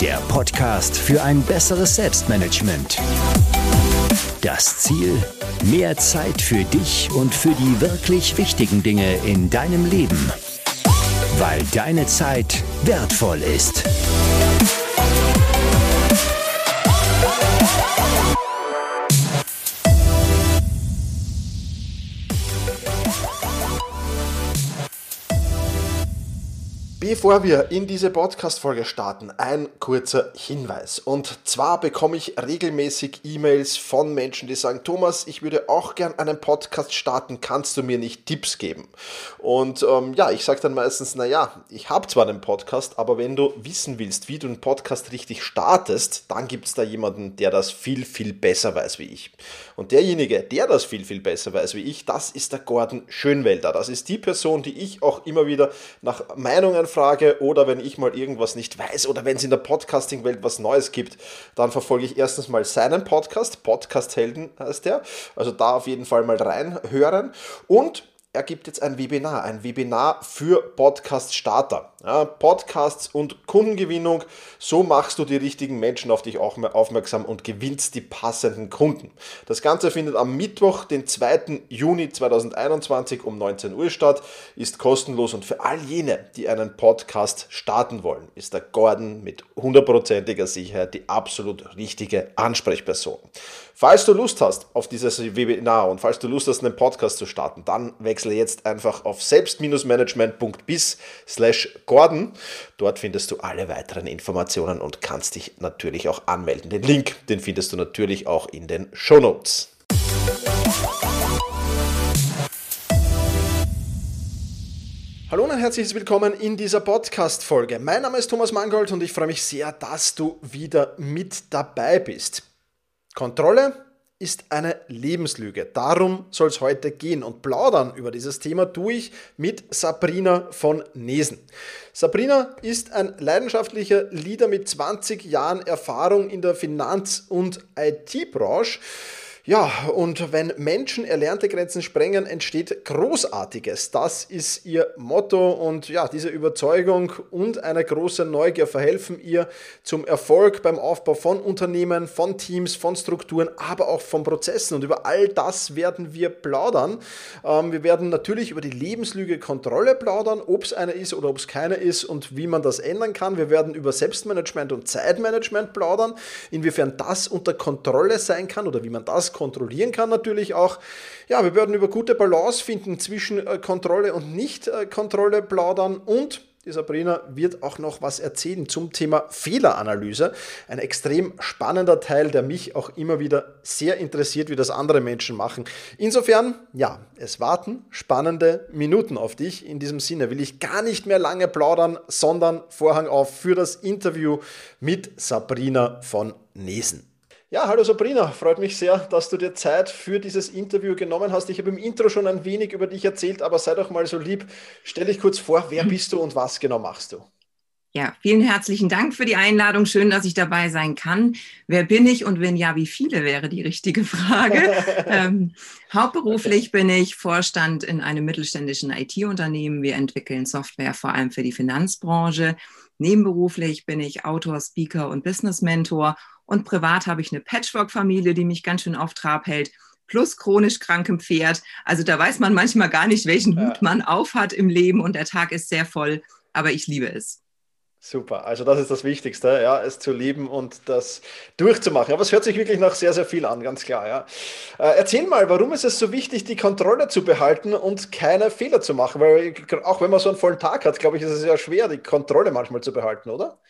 der Podcast für ein besseres Selbstmanagement. Das Ziel? Mehr Zeit für dich und für die wirklich wichtigen Dinge in deinem Leben. Weil deine Zeit wertvoll ist. Bevor wir in diese Podcast-Folge starten, ein kurzer Hinweis. Und zwar bekomme ich regelmäßig E-Mails von Menschen, die sagen, Thomas, ich würde auch gern einen Podcast starten, kannst du mir nicht Tipps geben? Und ähm, ja, ich sage dann meistens, naja, ich habe zwar einen Podcast, aber wenn du wissen willst, wie du einen Podcast richtig startest, dann gibt es da jemanden, der das viel, viel besser weiß wie ich. Und derjenige, der das viel, viel besser weiß wie ich, das ist der Gordon Schönwelder. Das ist die Person, die ich auch immer wieder nach Meinungen frage oder wenn ich mal irgendwas nicht weiß oder wenn es in der Podcasting-Welt was Neues gibt, dann verfolge ich erstens mal seinen Podcast, Podcast Helden heißt der. Also da auf jeden Fall mal reinhören. Und er gibt jetzt ein Webinar, ein Webinar für Podcast-Starter. Ja, Podcasts und Kundengewinnung, so machst du die richtigen Menschen auf dich aufmerksam und gewinnst die passenden Kunden. Das Ganze findet am Mittwoch, den 2. Juni 2021 um 19 Uhr statt, ist kostenlos und für all jene, die einen Podcast starten wollen, ist der Gordon mit hundertprozentiger Sicherheit die absolut richtige Ansprechperson. Falls du Lust hast auf dieses Webinar und falls du Lust hast, einen Podcast zu starten, dann wechsle jetzt einfach auf selbst-management.bis slash Gordon. Dort findest du alle weiteren Informationen und kannst dich natürlich auch anmelden. Den Link, den findest du natürlich auch in den Show Notes. Hallo und herzlich willkommen in dieser Podcast-Folge. Mein Name ist Thomas Mangold und ich freue mich sehr, dass du wieder mit dabei bist. Kontrolle ist eine Lebenslüge. Darum soll es heute gehen. Und plaudern über dieses Thema tue ich mit Sabrina von Nesen. Sabrina ist ein leidenschaftlicher Leader mit 20 Jahren Erfahrung in der Finanz- und IT-Branche. Ja, und wenn Menschen erlernte Grenzen sprengen, entsteht Großartiges. Das ist ihr Motto und ja, diese Überzeugung und eine große Neugier verhelfen ihr zum Erfolg beim Aufbau von Unternehmen, von Teams, von Strukturen, aber auch von Prozessen. Und über all das werden wir plaudern. Ähm, wir werden natürlich über die Lebenslüge Kontrolle plaudern, ob es eine ist oder ob es keine ist und wie man das ändern kann. Wir werden über Selbstmanagement und Zeitmanagement plaudern, inwiefern das unter Kontrolle sein kann oder wie man das kontrollieren kann natürlich auch. Ja, wir werden über gute Balance finden zwischen äh, Kontrolle und Nicht-Kontrolle plaudern und Die Sabrina wird auch noch was erzählen zum Thema Fehleranalyse. Ein extrem spannender Teil, der mich auch immer wieder sehr interessiert, wie das andere Menschen machen. Insofern, ja, es warten spannende Minuten auf dich. In diesem Sinne will ich gar nicht mehr lange plaudern, sondern Vorhang auf für das Interview mit Sabrina von Nesen. Ja, hallo Sabrina, freut mich sehr, dass du dir Zeit für dieses Interview genommen hast. Ich habe im Intro schon ein wenig über dich erzählt, aber sei doch mal so lieb, stell dich kurz vor, wer bist du und was genau machst du? Ja, vielen herzlichen Dank für die Einladung. Schön, dass ich dabei sein kann. Wer bin ich und wenn ja, wie viele wäre die richtige Frage. ähm, hauptberuflich bin ich Vorstand in einem mittelständischen IT-Unternehmen. Wir entwickeln Software vor allem für die Finanzbranche. Nebenberuflich bin ich Autor, Speaker und Business Mentor und privat habe ich eine Patchwork-Familie, die mich ganz schön auf Trab hält, plus chronisch krankem Pferd. Also da weiß man manchmal gar nicht, welchen Hut man aufhat im Leben und der Tag ist sehr voll, aber ich liebe es. Super, also das ist das Wichtigste, ja, es zu lieben und das durchzumachen. Aber es hört sich wirklich nach sehr, sehr viel an, ganz klar, ja. Äh, erzähl mal, warum ist es so wichtig, die Kontrolle zu behalten und keine Fehler zu machen? Weil auch wenn man so einen vollen Tag hat, glaube ich, ist es ja schwer, die Kontrolle manchmal zu behalten, oder?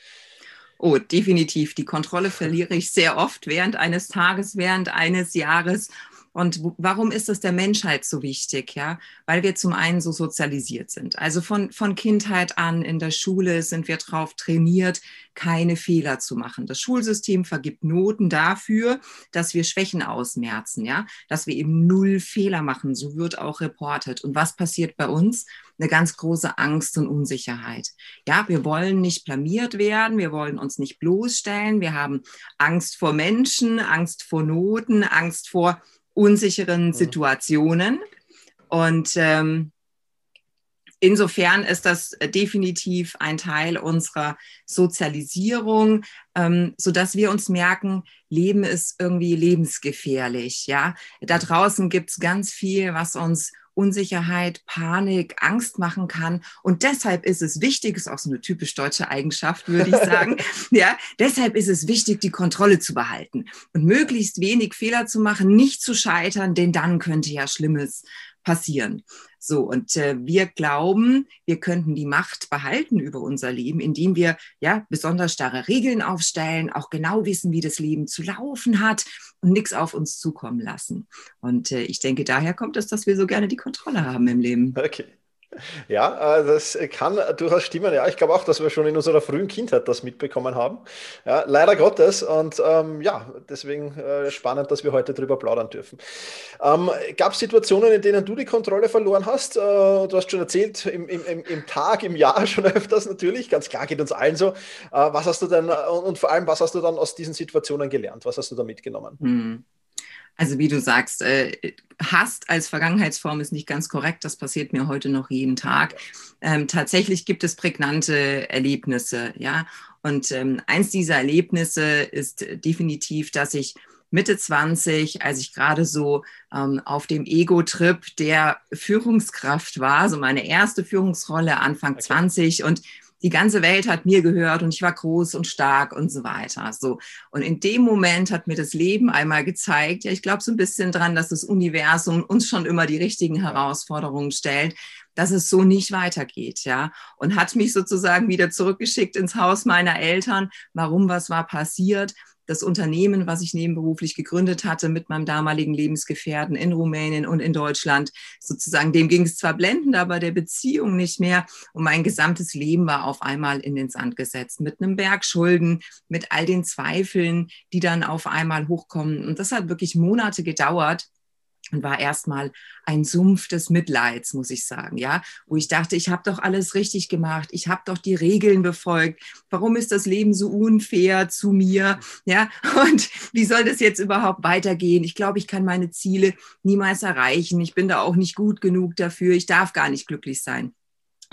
Oh, definitiv. Die Kontrolle verliere ich sehr oft während eines Tages, während eines Jahres. Und warum ist es der Menschheit so wichtig? Ja, weil wir zum einen so sozialisiert sind. Also von, von Kindheit an in der Schule sind wir darauf trainiert, keine Fehler zu machen. Das Schulsystem vergibt Noten dafür, dass wir Schwächen ausmerzen, ja, dass wir eben null Fehler machen. So wird auch reportet. Und was passiert bei uns? Eine ganz große Angst und Unsicherheit. Ja, wir wollen nicht blamiert werden, wir wollen uns nicht bloßstellen, wir haben Angst vor Menschen, Angst vor Noten, Angst vor unsicheren mhm. Situationen. Und ähm, insofern ist das definitiv ein Teil unserer Sozialisierung, ähm, so dass wir uns merken, Leben ist irgendwie lebensgefährlich. Ja, da draußen gibt es ganz viel, was uns Unsicherheit, Panik, Angst machen kann. Und deshalb ist es wichtig, ist auch so eine typisch deutsche Eigenschaft, würde ich sagen. ja, deshalb ist es wichtig, die Kontrolle zu behalten und möglichst wenig Fehler zu machen, nicht zu scheitern, denn dann könnte ja Schlimmes passieren. So, und äh, wir glauben, wir könnten die Macht behalten über unser Leben, indem wir ja besonders starre Regeln aufstellen, auch genau wissen, wie das Leben zu laufen hat und nichts auf uns zukommen lassen. Und äh, ich denke, daher kommt es, dass wir so gerne die Kontrolle haben im Leben. Okay. Ja, äh, das kann durchaus stimmen. Ja, ich glaube auch, dass wir schon in unserer frühen Kindheit das mitbekommen haben. Ja, leider Gottes. Und ähm, ja, deswegen äh, spannend, dass wir heute darüber plaudern dürfen. Ähm, Gab es Situationen, in denen du die Kontrolle verloren hast? Äh, du hast schon erzählt, im, im, im, Tag, im Jahr schon öfters natürlich. Ganz klar, geht uns allen so. Äh, was hast du denn und vor allem, was hast du dann aus diesen Situationen gelernt? Was hast du da mitgenommen? Hm. Also wie du sagst, äh, Hast als Vergangenheitsform ist nicht ganz korrekt. Das passiert mir heute noch jeden Tag. Ähm, tatsächlich gibt es prägnante Erlebnisse, ja. Und ähm, eins dieser Erlebnisse ist definitiv, dass ich Mitte 20, als ich gerade so ähm, auf dem Ego-Trip der Führungskraft war, so meine erste Führungsrolle Anfang okay. 20 und die ganze Welt hat mir gehört und ich war groß und stark und so weiter. So. Und in dem Moment hat mir das Leben einmal gezeigt, ja, ich glaube so ein bisschen dran, dass das Universum uns schon immer die richtigen Herausforderungen stellt, dass es so nicht weitergeht, ja. Und hat mich sozusagen wieder zurückgeschickt ins Haus meiner Eltern. Warum, was war passiert? Das Unternehmen, was ich nebenberuflich gegründet hatte mit meinem damaligen Lebensgefährten in Rumänien und in Deutschland, sozusagen, dem ging es zwar blendend, aber der Beziehung nicht mehr. Und mein gesamtes Leben war auf einmal in den Sand gesetzt mit einem Berg Schulden, mit all den Zweifeln, die dann auf einmal hochkommen. Und das hat wirklich Monate gedauert, und war erstmal ein Sumpf des Mitleids, muss ich sagen, ja, wo ich dachte, ich habe doch alles richtig gemacht, ich habe doch die Regeln befolgt. Warum ist das Leben so unfair zu mir, ja? Und wie soll das jetzt überhaupt weitergehen? Ich glaube, ich kann meine Ziele niemals erreichen. Ich bin da auch nicht gut genug dafür. Ich darf gar nicht glücklich sein.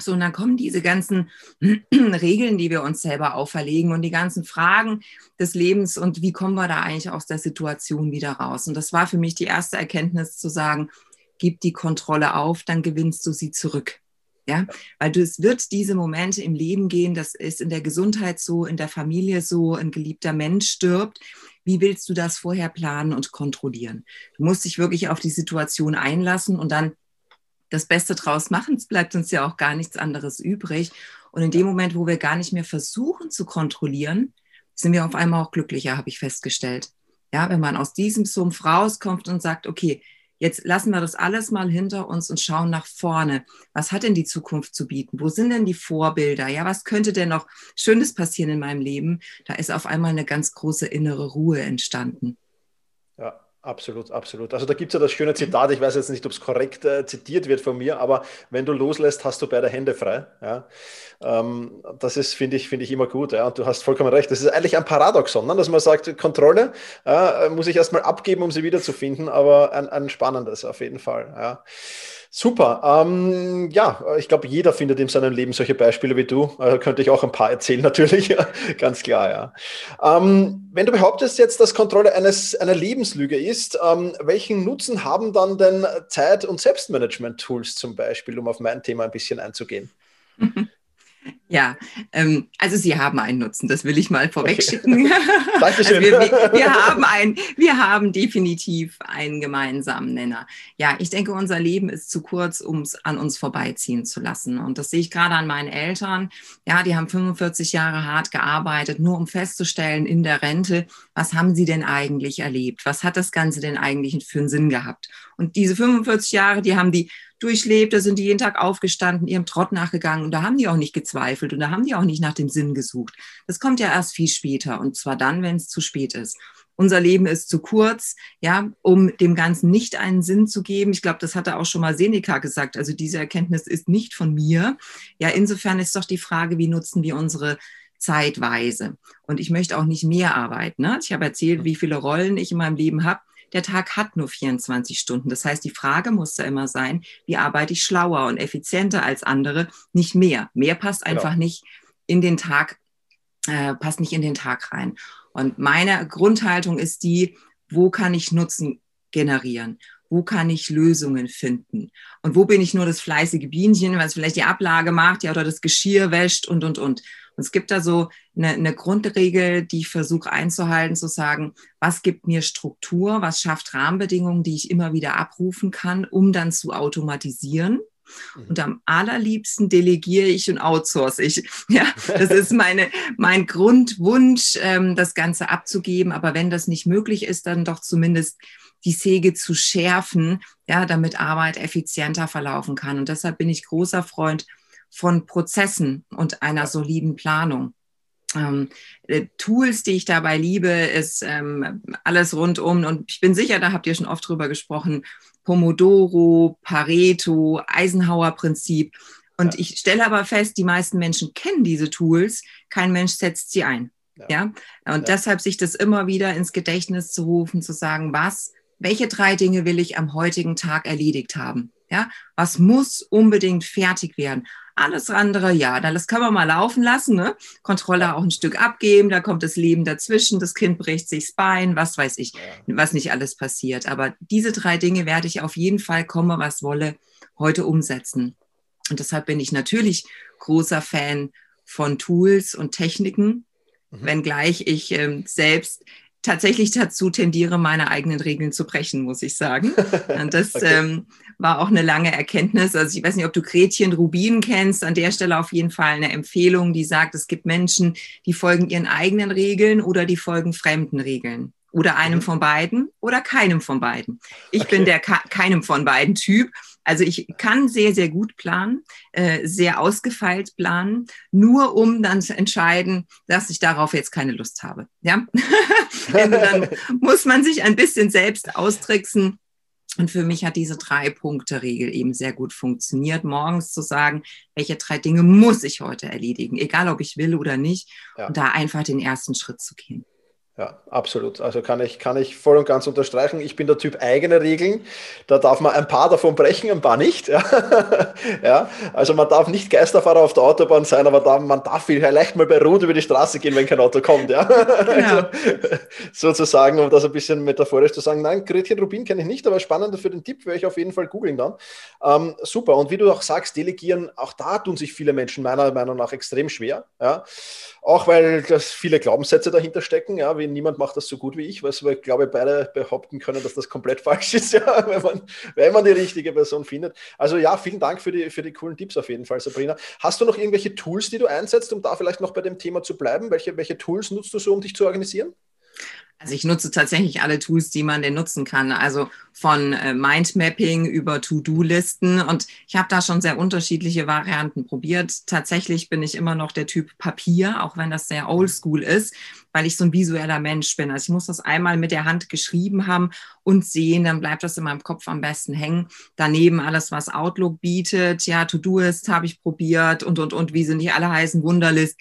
So, und dann kommen diese ganzen Regeln, die wir uns selber auferlegen und die ganzen Fragen des Lebens und wie kommen wir da eigentlich aus der Situation wieder raus? Und das war für mich die erste Erkenntnis zu sagen, gib die Kontrolle auf, dann gewinnst du sie zurück. Ja, weil du, es wird diese Momente im Leben gehen, das ist in der Gesundheit so, in der Familie so, ein geliebter Mensch stirbt. Wie willst du das vorher planen und kontrollieren? Du musst dich wirklich auf die Situation einlassen und dann das Beste draus machen. Es bleibt uns ja auch gar nichts anderes übrig. Und in dem Moment, wo wir gar nicht mehr versuchen zu kontrollieren, sind wir auf einmal auch glücklicher, habe ich festgestellt. Ja, wenn man aus diesem Sumpf rauskommt und sagt, okay, jetzt lassen wir das alles mal hinter uns und schauen nach vorne. Was hat denn die Zukunft zu bieten? Wo sind denn die Vorbilder? Ja, was könnte denn noch Schönes passieren in meinem Leben? Da ist auf einmal eine ganz große innere Ruhe entstanden. Ja, Absolut, absolut. Also da gibt es ja das schöne Zitat, ich weiß jetzt nicht, ob es korrekt äh, zitiert wird von mir, aber wenn du loslässt, hast du beide Hände frei. Ja? Ähm, das ist, finde ich, finde ich immer gut. Ja? Und du hast vollkommen recht. Das ist eigentlich ein Paradoxon, ne? dass man sagt, Kontrolle äh, muss ich erstmal abgeben, um sie wiederzufinden, aber ein, ein spannendes auf jeden Fall. Ja? Super. Ähm, ja, ich glaube, jeder findet in seinem Leben solche Beispiele wie du. Äh, könnte ich auch ein paar erzählen, natürlich. Ganz klar, ja. Ähm, wenn du behauptest jetzt, dass Kontrolle eines, einer Lebenslüge ist, ähm, welchen Nutzen haben dann denn Zeit- und Selbstmanagement-Tools zum Beispiel, um auf mein Thema ein bisschen einzugehen? Ja, ähm, also Sie haben einen Nutzen, das will ich mal vorwegschicken. Okay. Dankeschön. Also wir, wir, wir, haben ein, wir haben definitiv einen gemeinsamen Nenner. Ja, ich denke, unser Leben ist zu kurz, um es an uns vorbeiziehen zu lassen. Und das sehe ich gerade an meinen Eltern. Ja, die haben 45 Jahre hart gearbeitet, nur um festzustellen in der Rente, was haben sie denn eigentlich erlebt? Was hat das Ganze denn eigentlich für einen Sinn gehabt? Und diese 45 Jahre, die haben die durchlebt, da sind die jeden Tag aufgestanden, ihrem Trott nachgegangen und da haben die auch nicht gezweifelt und da haben die auch nicht nach dem Sinn gesucht. Das kommt ja erst viel später und zwar dann, wenn es zu spät ist. Unser Leben ist zu kurz, ja, um dem Ganzen nicht einen Sinn zu geben. Ich glaube, das hatte auch schon mal Seneca gesagt. Also diese Erkenntnis ist nicht von mir. Ja, insofern ist doch die Frage, wie nutzen wir unsere Zeitweise? Und ich möchte auch nicht mehr arbeiten. Ne? Ich habe erzählt, wie viele Rollen ich in meinem Leben habe der Tag hat nur 24 Stunden. Das heißt, die Frage muss da immer sein, wie arbeite ich schlauer und effizienter als andere, nicht mehr. Mehr passt genau. einfach genau. nicht in den Tag, äh, passt nicht in den Tag rein. Und meine Grundhaltung ist die, wo kann ich Nutzen generieren? Wo kann ich Lösungen finden? Und wo bin ich nur das fleißige Bienchen, was vielleicht die Ablage macht, ja, oder das Geschirr wäscht und, und, und. Es gibt da so eine, eine Grundregel, die ich versuche einzuhalten, zu sagen, was gibt mir Struktur, was schafft Rahmenbedingungen, die ich immer wieder abrufen kann, um dann zu automatisieren. Mhm. Und am allerliebsten delegiere ich und outsource ich. Ja, das ist meine, mein Grundwunsch, ähm, das Ganze abzugeben. Aber wenn das nicht möglich ist, dann doch zumindest die Säge zu schärfen, ja, damit Arbeit effizienter verlaufen kann. Und deshalb bin ich großer Freund von Prozessen und einer soliden Planung. Ähm, äh, Tools, die ich dabei liebe, ist ähm, alles rundum. Und ich bin sicher, da habt ihr schon oft drüber gesprochen. Pomodoro, Pareto, Eisenhower-Prinzip. Und ja. ich stelle aber fest, die meisten Menschen kennen diese Tools, kein Mensch setzt sie ein. Ja. ja? Und ja. deshalb sich das immer wieder ins Gedächtnis zu rufen, zu sagen, was, welche drei Dinge will ich am heutigen Tag erledigt haben? Ja, was muss unbedingt fertig werden? Alles andere, ja, das kann man mal laufen lassen, ne? Kontrolle auch ein Stück abgeben, da kommt das Leben dazwischen, das Kind bricht sich das Bein, was weiß ich, was nicht alles passiert. Aber diese drei Dinge werde ich auf jeden Fall, komme was wolle, heute umsetzen. Und deshalb bin ich natürlich großer Fan von Tools und Techniken, mhm. wenngleich ich ähm, selbst tatsächlich dazu tendiere, meine eigenen Regeln zu brechen, muss ich sagen. Und das okay. ähm, war auch eine lange Erkenntnis. Also ich weiß nicht, ob du Gretchen Rubin kennst. An der Stelle auf jeden Fall eine Empfehlung, die sagt, es gibt Menschen, die folgen ihren eigenen Regeln oder die folgen fremden Regeln. Oder einem mhm. von beiden oder keinem von beiden. Ich okay. bin der keinem von beiden Typ. Also ich kann sehr, sehr gut planen, äh, sehr ausgefeilt planen, nur um dann zu entscheiden, dass ich darauf jetzt keine Lust habe. Ja? dann muss man sich ein bisschen selbst austricksen. Und für mich hat diese Drei-Punkte-Regel eben sehr gut funktioniert, morgens zu sagen, welche drei Dinge muss ich heute erledigen, egal ob ich will oder nicht, ja. und da einfach den ersten Schritt zu gehen. Ja, absolut. Also kann ich, kann ich voll und ganz unterstreichen. Ich bin der Typ eigene Regeln. Da darf man ein paar davon brechen, ein paar nicht. Ja. ja. Also man darf nicht Geisterfahrer auf der Autobahn sein, aber da, man darf vielleicht mal bei Rot über die Straße gehen, wenn kein Auto kommt. Ja. Genau. Also, sozusagen, um das ein bisschen metaphorisch zu sagen. Nein, Gretchen Rubin kenne ich nicht, aber spannender für den Tipp werde ich auf jeden Fall googeln dann. Ähm, super. Und wie du auch sagst, delegieren, auch da tun sich viele Menschen meiner Meinung nach extrem schwer. Ja. Auch weil das viele Glaubenssätze dahinter stecken, ja, wie niemand macht das so gut wie ich, was wir, glaube ich, beide behaupten können, dass das komplett falsch ist, ja, wenn, man, wenn man die richtige Person findet. Also ja, vielen Dank für die, für die coolen Tipps auf jeden Fall, Sabrina. Hast du noch irgendwelche Tools, die du einsetzt, um da vielleicht noch bei dem Thema zu bleiben? Welche, welche Tools nutzt du so, um dich zu organisieren? Also ich nutze tatsächlich alle Tools, die man denn nutzen kann. Also von äh, Mindmapping über To-Do-Listen. Und ich habe da schon sehr unterschiedliche Varianten probiert. Tatsächlich bin ich immer noch der Typ Papier, auch wenn das sehr oldschool ist, weil ich so ein visueller Mensch bin. Also ich muss das einmal mit der Hand geschrieben haben und sehen, dann bleibt das in meinem Kopf am besten hängen. Daneben alles, was Outlook bietet. Ja, To-Do-List habe ich probiert und, und, und, wie sie nicht alle heißen, Wunderlist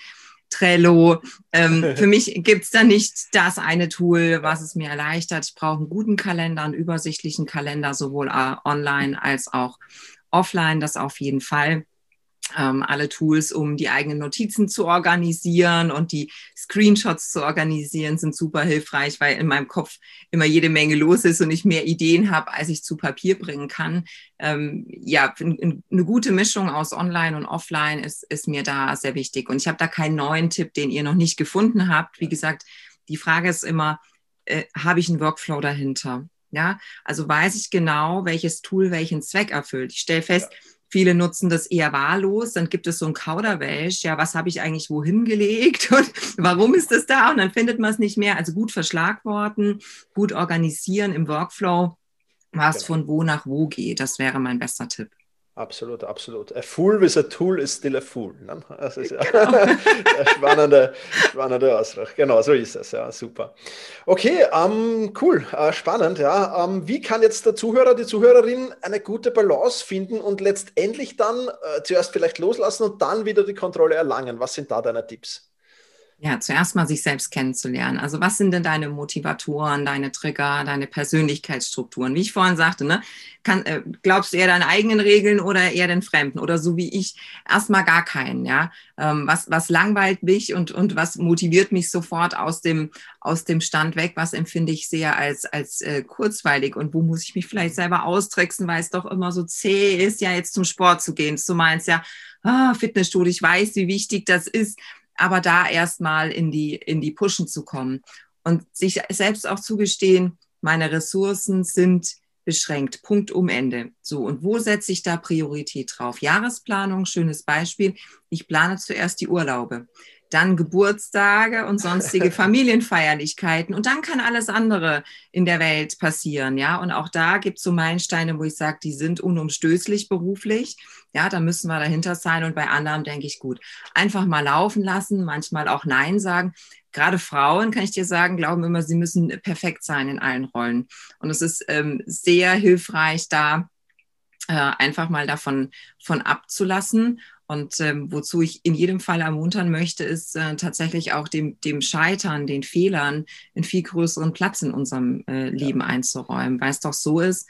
Trello. Ähm, für mich gibt es da nicht das eine Tool, was es mir erleichtert. Ich brauche einen guten Kalender, einen übersichtlichen Kalender, sowohl äh, online als auch offline, das auf jeden Fall ähm, alle Tools, um die eigenen Notizen zu organisieren und die Screenshots zu organisieren, sind super hilfreich, weil in meinem Kopf immer jede Menge los ist und ich mehr Ideen habe, als ich zu Papier bringen kann. Ähm, ja, eine gute Mischung aus Online und Offline ist, ist mir da sehr wichtig. Und ich habe da keinen neuen Tipp, den ihr noch nicht gefunden habt. Wie gesagt, die Frage ist immer, äh, habe ich einen Workflow dahinter? Ja, also weiß ich genau, welches Tool welchen Zweck erfüllt. Ich stelle fest, ja Viele nutzen das eher wahllos. Dann gibt es so ein Kauderwelsch. Ja, was habe ich eigentlich wohin gelegt und warum ist das da? Und dann findet man es nicht mehr. Also gut verschlagworten, gut organisieren im Workflow, was genau. von wo nach wo geht. Das wäre mein bester Tipp. Absolut, absolut. A fool with a tool is still a fool. Ne? Das ist ja genau. spannende, spannende Ausdruck. Genau, so ist es. Ja, super. Okay, ähm, cool, äh, spannend. Ja, ähm, wie kann jetzt der Zuhörer, die Zuhörerin eine gute Balance finden und letztendlich dann äh, zuerst vielleicht loslassen und dann wieder die Kontrolle erlangen? Was sind da deine Tipps? Ja, zuerst mal sich selbst kennenzulernen. Also was sind denn deine Motivatoren, deine Trigger, deine Persönlichkeitsstrukturen? Wie ich vorhin sagte, ne, kann, äh, glaubst du eher deinen eigenen Regeln oder eher den Fremden? Oder so wie ich, erstmal gar keinen, ja. Ähm, was, was langweilt mich und, und was motiviert mich sofort aus dem, aus dem Stand weg? Was empfinde ich sehr als, als äh, kurzweilig? Und wo muss ich mich vielleicht selber austricksen, weil es doch immer so zäh ist, ja, jetzt zum Sport zu gehen. Du meinst ja, ah, Fitnessstudio, ich weiß, wie wichtig das ist aber da erstmal in die, in die Pushen zu kommen und sich selbst auch zugestehen, meine Ressourcen sind beschränkt. Punkt um Ende. So, und wo setze ich da Priorität drauf? Jahresplanung, schönes Beispiel. Ich plane zuerst die Urlaube dann Geburtstage und sonstige Familienfeierlichkeiten und dann kann alles andere in der Welt passieren, ja. Und auch da gibt es so Meilensteine, wo ich sage, die sind unumstößlich beruflich, ja, da müssen wir dahinter sein und bei anderen denke ich, gut, einfach mal laufen lassen, manchmal auch Nein sagen. Gerade Frauen, kann ich dir sagen, glauben immer, sie müssen perfekt sein in allen Rollen. Und es ist ähm, sehr hilfreich, da äh, einfach mal davon von abzulassen und ähm, wozu ich in jedem Fall ermuntern möchte, ist äh, tatsächlich auch dem, dem Scheitern, den Fehlern einen viel größeren Platz in unserem äh, Leben ja. einzuräumen, weil es doch so ist,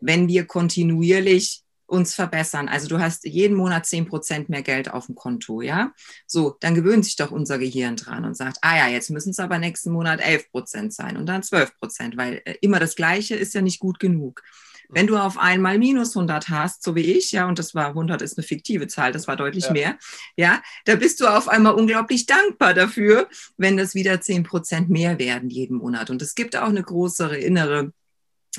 wenn wir kontinuierlich uns verbessern. Also du hast jeden Monat zehn Prozent mehr Geld auf dem Konto, ja? So, dann gewöhnt sich doch unser Gehirn dran und sagt, ah ja, jetzt müssen es aber nächsten Monat elf Prozent sein und dann zwölf Prozent, weil äh, immer das Gleiche ist ja nicht gut genug. Wenn du auf einmal minus 100 hast, so wie ich, ja, und das war 100 ist eine fiktive Zahl, das war deutlich ja. mehr, ja, da bist du auf einmal unglaublich dankbar dafür, wenn das wieder 10 Prozent mehr werden jeden Monat. Und es gibt auch eine größere innere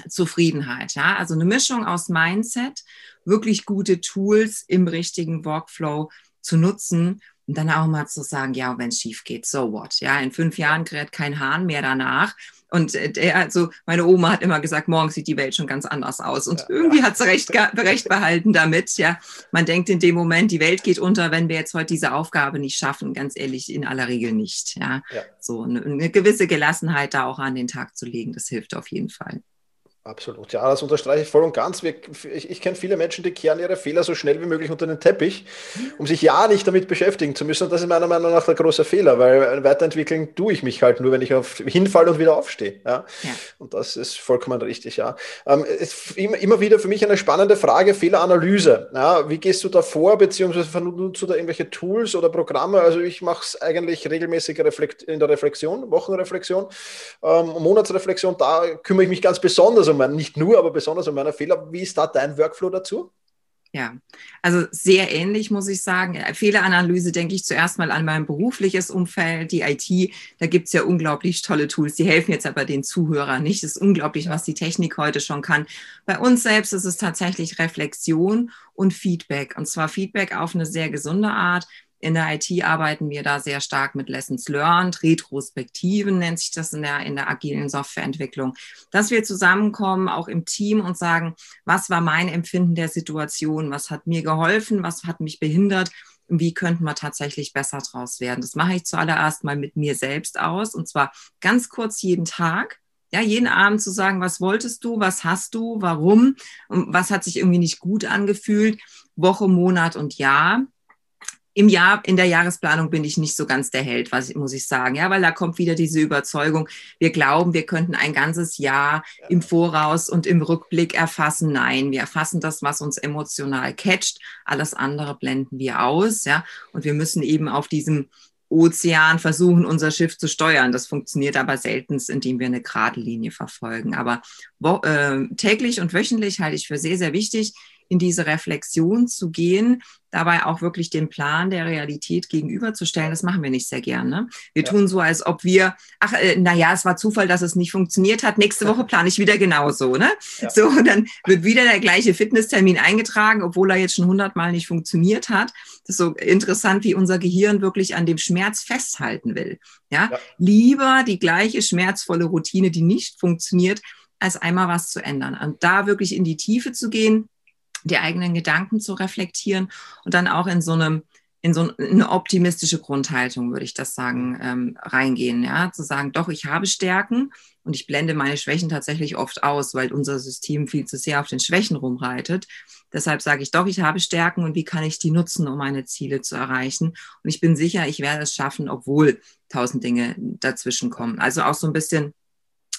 Zufriedenheit, ja, also eine Mischung aus Mindset, wirklich gute Tools im richtigen Workflow zu nutzen und dann auch mal zu sagen, ja, wenn es schief geht, so what, ja, in fünf Jahren kräht kein Hahn mehr danach und äh, der, also meine Oma hat immer gesagt, morgen sieht die Welt schon ganz anders aus. Und ja, irgendwie ja. hat sie recht, recht behalten damit. Ja, man denkt in dem Moment, die Welt geht unter, wenn wir jetzt heute diese Aufgabe nicht schaffen. Ganz ehrlich, in aller Regel nicht. Ja, ja. so eine, eine gewisse Gelassenheit da auch an den Tag zu legen, das hilft auf jeden Fall. Absolut, ja, das unterstreiche ich voll und ganz. Wir, ich, ich kenne viele Menschen, die kehren ihre Fehler so schnell wie möglich unter den Teppich, um sich ja nicht damit beschäftigen zu müssen. Und das ist meiner Meinung nach der große Fehler, weil weiterentwickeln tue ich mich halt nur, wenn ich auf, hinfalle und wieder aufstehe. Ja? ja. Und das ist vollkommen richtig, ja. Ähm, ist immer, immer wieder für mich eine spannende Frage, Fehleranalyse. Ja? Wie gehst du da vor, beziehungsweise nutzt du da irgendwelche Tools oder Programme? Also ich mache es eigentlich regelmäßig in der Reflexion, Wochenreflexion, ähm, Monatsreflexion, da kümmere ich mich ganz besonders um meinen, nicht nur, aber besonders um meine Fehler. Wie ist da dein Workflow dazu? Ja, also sehr ähnlich muss ich sagen. Fehleranalyse denke ich zuerst mal an mein berufliches Umfeld, die IT. Da gibt es ja unglaublich tolle Tools. Die helfen jetzt aber den Zuhörern nicht. Es ist unglaublich, was die Technik heute schon kann. Bei uns selbst ist es tatsächlich Reflexion und Feedback. Und zwar Feedback auf eine sehr gesunde Art. In der IT arbeiten wir da sehr stark mit Lessons Learned, Retrospektiven nennt sich das in der, in der agilen Softwareentwicklung, dass wir zusammenkommen, auch im Team und sagen, was war mein Empfinden der Situation, was hat mir geholfen, was hat mich behindert? Wie könnten wir tatsächlich besser draus werden. Das mache ich zuallererst mal mit mir selbst aus und zwar ganz kurz jeden Tag ja, jeden Abend zu sagen, was wolltest du, was hast du, warum, was hat sich irgendwie nicht gut angefühlt, Woche, Monat und Jahr im Jahr, in der Jahresplanung bin ich nicht so ganz der Held, was muss ich sagen. Ja, weil da kommt wieder diese Überzeugung, wir glauben, wir könnten ein ganzes Jahr ja. im Voraus und im Rückblick erfassen. Nein, wir erfassen das, was uns emotional catcht. Alles andere blenden wir aus. Ja, und wir müssen eben auf diesem Ozean versuchen, unser Schiff zu steuern. Das funktioniert aber selten, indem wir eine gerade Linie verfolgen. Aber äh, täglich und wöchentlich halte ich für sehr, sehr wichtig, in diese Reflexion zu gehen, dabei auch wirklich den Plan der Realität gegenüberzustellen. Das machen wir nicht sehr gern. Ne? Wir ja. tun so, als ob wir, ach, äh, naja, es war Zufall, dass es nicht funktioniert hat. Nächste Woche plane ich wieder genauso. Ne? Ja. So, und dann wird wieder der gleiche Fitnesstermin eingetragen, obwohl er jetzt schon hundertmal nicht funktioniert hat. Das ist so interessant, wie unser Gehirn wirklich an dem Schmerz festhalten will. Ja? ja. Lieber die gleiche schmerzvolle Routine, die nicht funktioniert, als einmal was zu ändern. Und da wirklich in die Tiefe zu gehen, die eigenen Gedanken zu reflektieren und dann auch in so einem in so eine optimistische Grundhaltung, würde ich das sagen, ähm, reingehen, ja, zu sagen, doch, ich habe Stärken und ich blende meine Schwächen tatsächlich oft aus, weil unser System viel zu sehr auf den Schwächen rumreitet. Deshalb sage ich doch, ich habe Stärken und wie kann ich die nutzen, um meine Ziele zu erreichen? Und ich bin sicher, ich werde es schaffen, obwohl tausend Dinge dazwischen kommen. Also auch so ein bisschen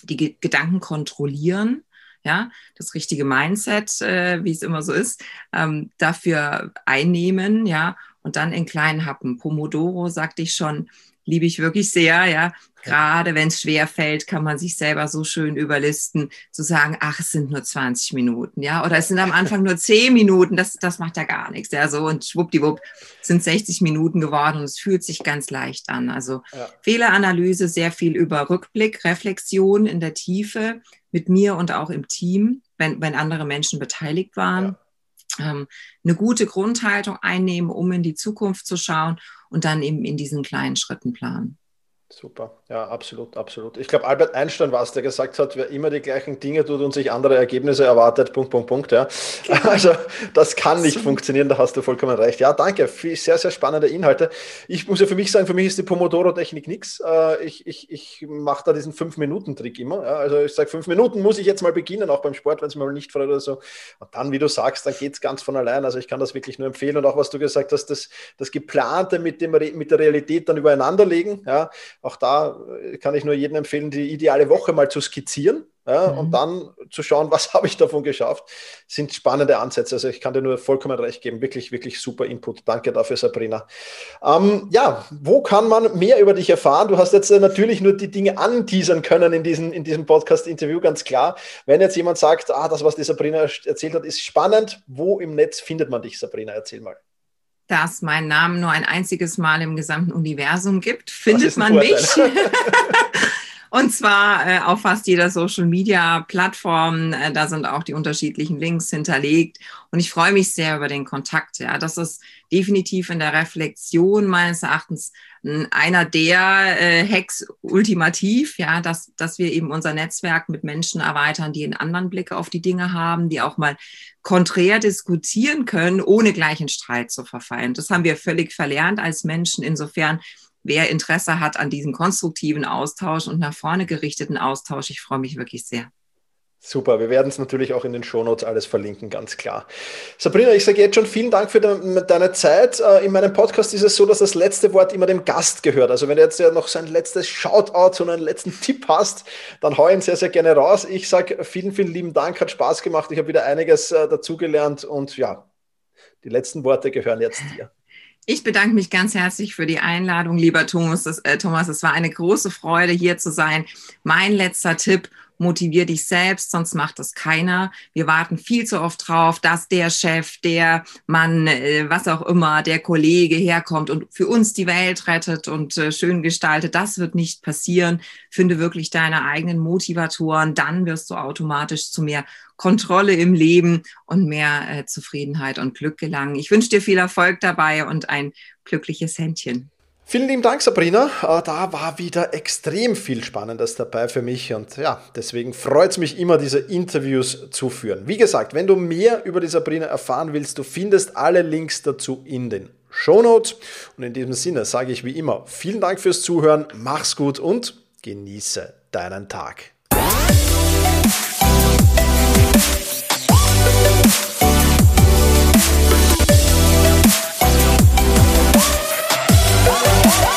die Gedanken kontrollieren ja, das richtige Mindset, äh, wie es immer so ist, ähm, dafür einnehmen, ja, und dann in kleinen Happen. Pomodoro, sagte ich schon, liebe ich wirklich sehr, ja. Gerade wenn es schwer fällt, kann man sich selber so schön überlisten, zu sagen, ach, es sind nur 20 Minuten, ja, oder es sind am Anfang nur 10 Minuten, das, das macht ja gar nichts, ja, so und schwuppdiwupp sind 60 Minuten geworden und es fühlt sich ganz leicht an. Also ja. Fehleranalyse, sehr viel über Rückblick, Reflexion in der Tiefe mit mir und auch im Team, wenn, wenn andere Menschen beteiligt waren. Ja ähm, eine gute Grundhaltung einnehmen, um in die Zukunft zu schauen und dann eben in diesen kleinen Schritten planen. Super, ja, absolut, absolut. Ich glaube, Albert Einstein war es, der gesagt hat, wer immer die gleichen Dinge tut und sich andere Ergebnisse erwartet, Punkt, Punkt, Punkt, ja. Genau. Also, das kann nicht so. funktionieren, da hast du vollkommen recht. Ja, danke, sehr, sehr spannende Inhalte. Ich muss ja für mich sagen, für mich ist die Pomodoro-Technik nichts. Äh, ich, ich, ich mache da diesen Fünf-Minuten-Trick immer. Also, ich sage, fünf Minuten muss ich jetzt mal beginnen, auch beim Sport, wenn es mal nicht freut oder so. Und dann, wie du sagst, dann geht es ganz von allein. Also, ich kann das wirklich nur empfehlen. Und auch, was du gesagt hast, das, das Geplante mit, dem, mit der Realität dann übereinander legen, ja auch da kann ich nur jedem empfehlen, die ideale Woche mal zu skizzieren ja, mhm. und dann zu schauen, was habe ich davon geschafft, sind spannende Ansätze. Also ich kann dir nur vollkommen recht geben. Wirklich, wirklich super Input. Danke dafür, Sabrina. Ähm, ja, wo kann man mehr über dich erfahren? Du hast jetzt äh, natürlich nur die Dinge anteasern können in, diesen, in diesem Podcast-Interview, ganz klar. Wenn jetzt jemand sagt, ah, das, was die Sabrina erzählt hat, ist spannend, wo im Netz findet man dich, Sabrina? Erzähl mal da es meinen Namen nur ein einziges Mal im gesamten Universum gibt, findet man mich. Und zwar äh, auf fast jeder Social Media Plattform. Äh, da sind auch die unterschiedlichen Links hinterlegt. Und ich freue mich sehr über den Kontakt. Ja, das ist definitiv in der Reflexion meines Erachtens einer der äh, Hacks ultimativ, ja, dass, dass wir eben unser Netzwerk mit Menschen erweitern, die einen anderen Blick auf die Dinge haben, die auch mal konträr diskutieren können, ohne gleich in Streit zu verfallen. Das haben wir völlig verlernt als Menschen. Insofern wer Interesse hat an diesem konstruktiven Austausch und nach vorne gerichteten Austausch. Ich freue mich wirklich sehr. Super, wir werden es natürlich auch in den Shownotes alles verlinken, ganz klar. Sabrina, ich sage jetzt schon vielen Dank für de deine Zeit. Äh, in meinem Podcast ist es so, dass das letzte Wort immer dem Gast gehört. Also wenn du jetzt ja noch so ein letztes Shoutout, so einen letzten Tipp hast, dann hau ihn sehr, sehr gerne raus. Ich sage vielen, vielen lieben Dank, hat Spaß gemacht. Ich habe wieder einiges äh, dazugelernt und ja, die letzten Worte gehören jetzt dir. Ich bedanke mich ganz herzlich für die Einladung, lieber Thomas. Das, äh, Thomas, es war eine große Freude, hier zu sein. Mein letzter Tipp, motivier dich selbst, sonst macht das keiner. Wir warten viel zu oft drauf, dass der Chef, der Mann, äh, was auch immer, der Kollege herkommt und für uns die Welt rettet und äh, schön gestaltet. Das wird nicht passieren. Finde wirklich deine eigenen Motivatoren, dann wirst du automatisch zu mehr Kontrolle im Leben und mehr äh, Zufriedenheit und Glück gelangen. Ich wünsche dir viel Erfolg dabei und ein glückliches Händchen. Vielen lieben Dank, Sabrina. Äh, da war wieder extrem viel Spannendes dabei für mich und ja, deswegen freut es mich immer, diese Interviews zu führen. Wie gesagt, wenn du mehr über die Sabrina erfahren willst, du findest alle Links dazu in den Shownotes. Und in diesem Sinne sage ich wie immer vielen Dank fürs Zuhören, mach's gut und genieße deinen Tag.